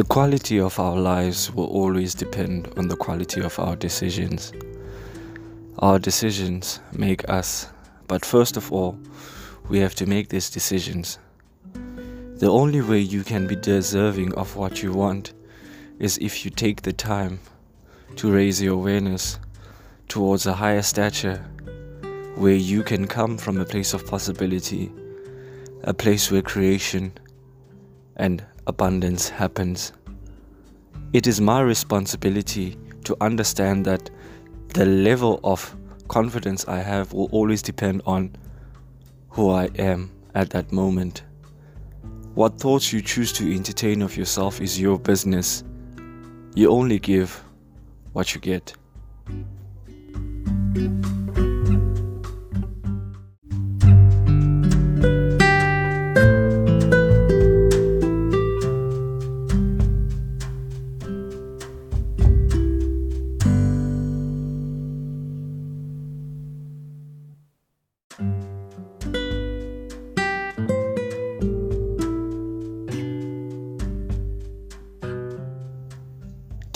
The quality of our lives will always depend on the quality of our decisions. Our decisions make us, but first of all, we have to make these decisions. The only way you can be deserving of what you want is if you take the time to raise your awareness towards a higher stature where you can come from a place of possibility, a place where creation and abundance happens. It is my responsibility to understand that the level of confidence I have will always depend on who I am at that moment. What thoughts you choose to entertain of yourself is your business. You only give what you get.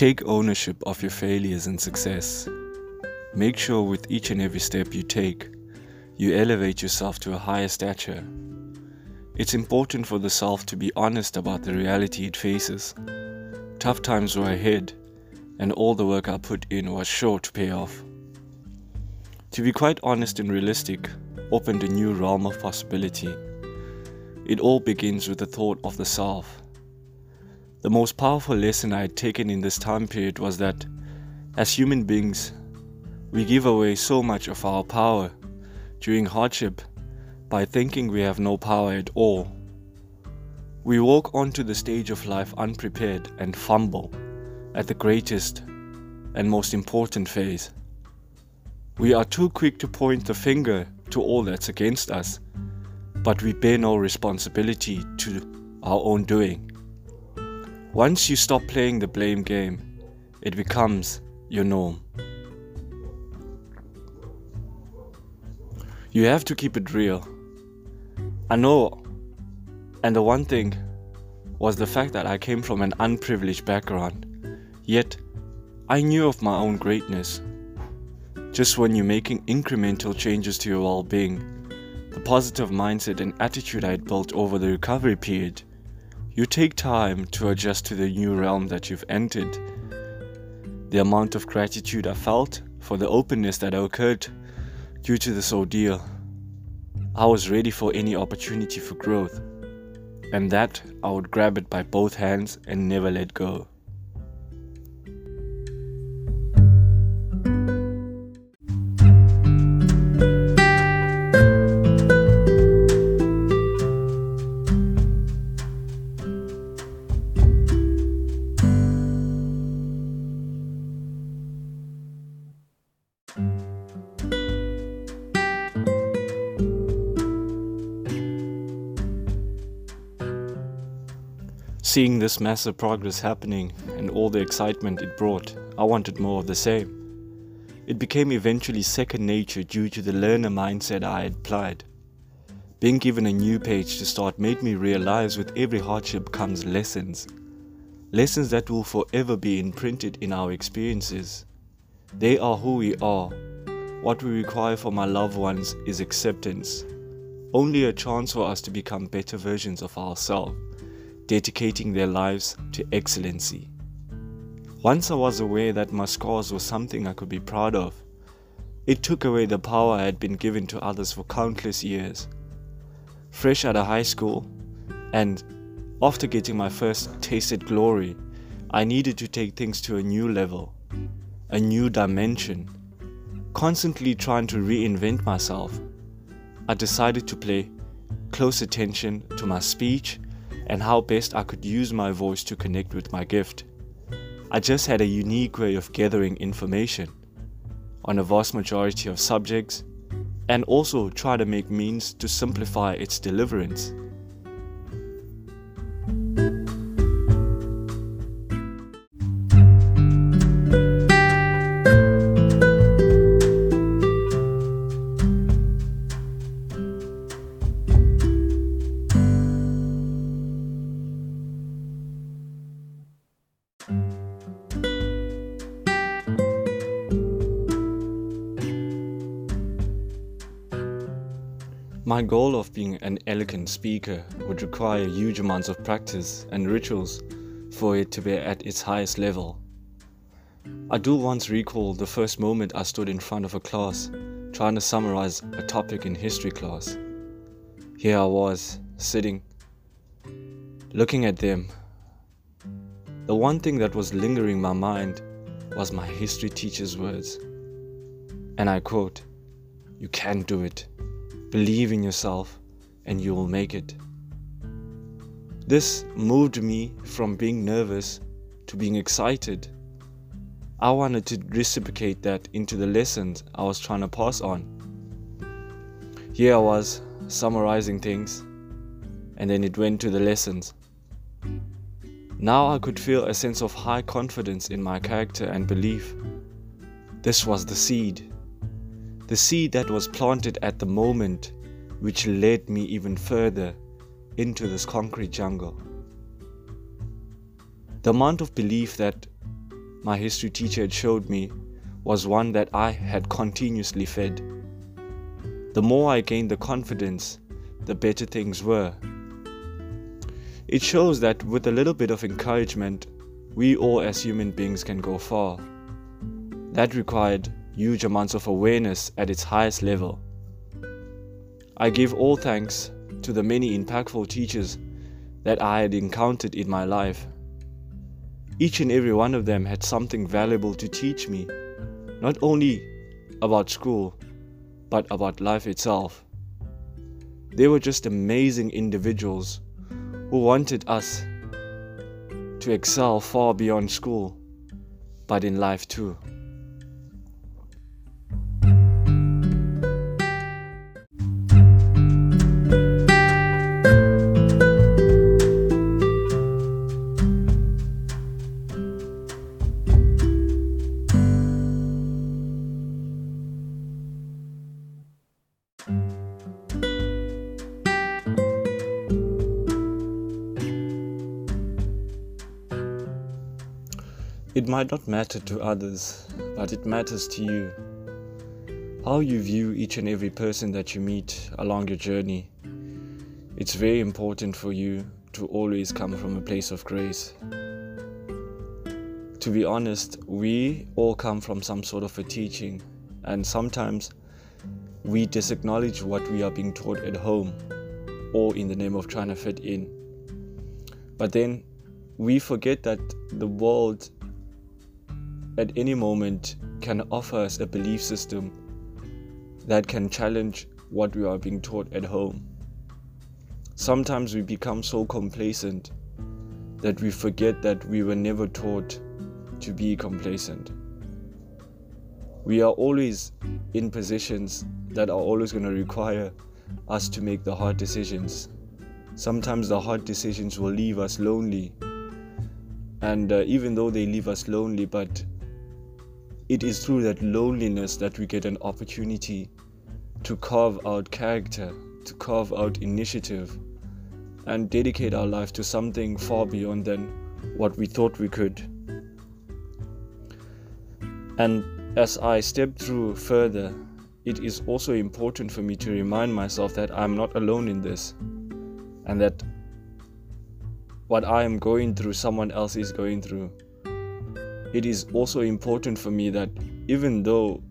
Take ownership of your failures and success. Make sure with each and every step you take, you elevate yourself to a higher stature. It's important for the self to be honest about the reality it faces. Tough times were ahead, and all the work I put in was sure to pay off. To be quite honest and realistic opened a new realm of possibility. It all begins with the thought of the self. The most powerful lesson I had taken in this time period was that, as human beings, we give away so much of our power during hardship by thinking we have no power at all. We walk onto the stage of life unprepared and fumble at the greatest and most important phase. We are too quick to point the finger to all that's against us, but we bear no responsibility to our own doing. Once you stop playing the blame game, it becomes your norm. You have to keep it real. I know, and the one thing was the fact that I came from an unprivileged background, yet I knew of my own greatness. Just when you're making incremental changes to your well being, the positive mindset and attitude I had built over the recovery period you take time to adjust to the new realm that you've entered. The amount of gratitude I felt for the openness that occurred due to this ordeal. I was ready for any opportunity for growth, and that I would grab it by both hands and never let go. Seeing this massive progress happening and all the excitement it brought, I wanted more of the same. It became eventually second nature due to the learner mindset I had applied. Being given a new page to start made me realize with every hardship comes lessons. Lessons that will forever be imprinted in our experiences. They are who we are. What we require from our loved ones is acceptance. Only a chance for us to become better versions of ourselves dedicating their lives to excellency. Once I was aware that my scars were something I could be proud of, it took away the power I had been given to others for countless years. Fresh out of high school, and after getting my first tasted glory, I needed to take things to a new level, a new dimension. Constantly trying to reinvent myself, I decided to pay close attention to my speech and how best I could use my voice to connect with my gift. I just had a unique way of gathering information on a vast majority of subjects and also try to make means to simplify its deliverance. My goal of being an eloquent speaker would require huge amounts of practice and rituals for it to be at its highest level. I do once recall the first moment I stood in front of a class trying to summarize a topic in history class. Here I was, sitting, looking at them. The one thing that was lingering my mind was my history teacher's words. And I quote, You can do it. Believe in yourself and you will make it. This moved me from being nervous to being excited. I wanted to reciprocate that into the lessons I was trying to pass on. Here I was summarizing things, and then it went to the lessons. Now I could feel a sense of high confidence in my character and belief. This was the seed. The seed that was planted at the moment, which led me even further into this concrete jungle. The amount of belief that my history teacher had showed me was one that I had continuously fed. The more I gained the confidence, the better things were. It shows that with a little bit of encouragement, we all as human beings can go far. That required huge amounts of awareness at its highest level. I give all thanks to the many impactful teachers that I had encountered in my life. Each and every one of them had something valuable to teach me, not only about school, but about life itself. They were just amazing individuals who wanted us to excel far beyond school, but in life too. It might not matter to others, but it matters to you. How you view each and every person that you meet along your journey. It's very important for you to always come from a place of grace. To be honest, we all come from some sort of a teaching, and sometimes we disacknowledge what we are being taught at home or in the name of trying to fit in. But then we forget that the world at any moment can offer us a belief system that can challenge what we are being taught at home. Sometimes we become so complacent that we forget that we were never taught to be complacent. We are always in positions that are always going to require us to make the hard decisions. Sometimes the hard decisions will leave us lonely. And uh, even though they leave us lonely, but it is through that loneliness that we get an opportunity to carve out character, to carve out initiative, and dedicate our life to something far beyond than what we thought we could. And as I step through further, it is also important for me to remind myself that I'm not alone in this, and that what I am going through, someone else is going through it is also important for me that even though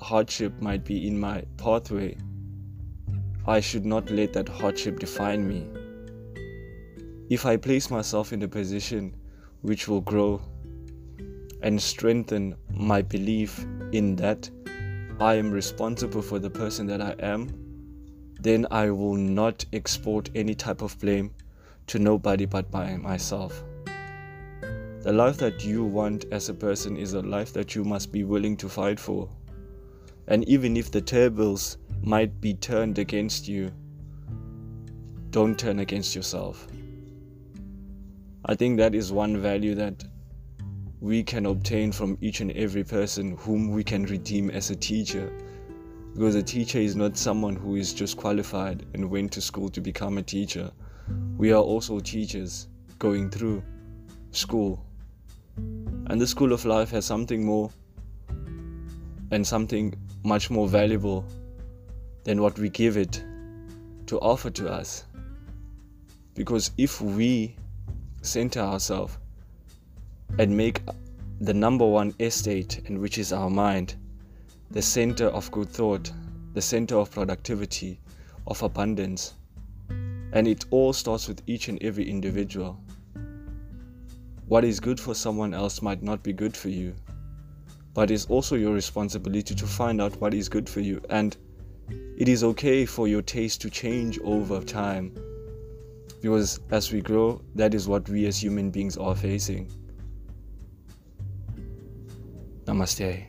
hardship might be in my pathway, I should not let that hardship define me. If I place myself in a position which will grow and strengthen my belief in that I am responsible for the person that I am, then I will not export any type of blame to nobody but by myself. The life that you want as a person is a life that you must be willing to fight for. And even if the tables might be turned against you, don't turn against yourself. I think that is one value that we can obtain from each and every person whom we can redeem as a teacher. Because a teacher is not someone who is just qualified and went to school to become a teacher. We are also teachers going through school and the school of life has something more and something much more valuable than what we give it to offer to us. Because if we center ourselves and make the number one estate, and which is our mind, the center of good thought, the center of productivity, of abundance, and it all starts with each and every individual. What is good for someone else might not be good for you, but it's also your responsibility to find out what is good for you. And it is okay for your taste to change over time because as we grow, that is what we as human beings are facing. Namaste.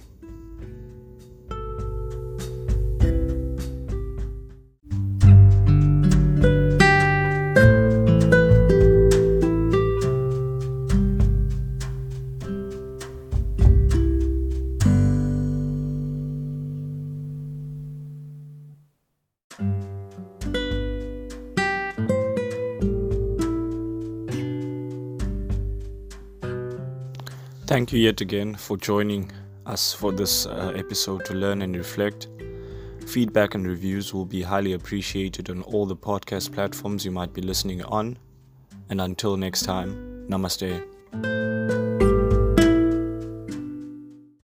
Thank you yet again for joining us for this uh, episode to learn and reflect. Feedback and reviews will be highly appreciated on all the podcast platforms you might be listening on. And until next time, namaste.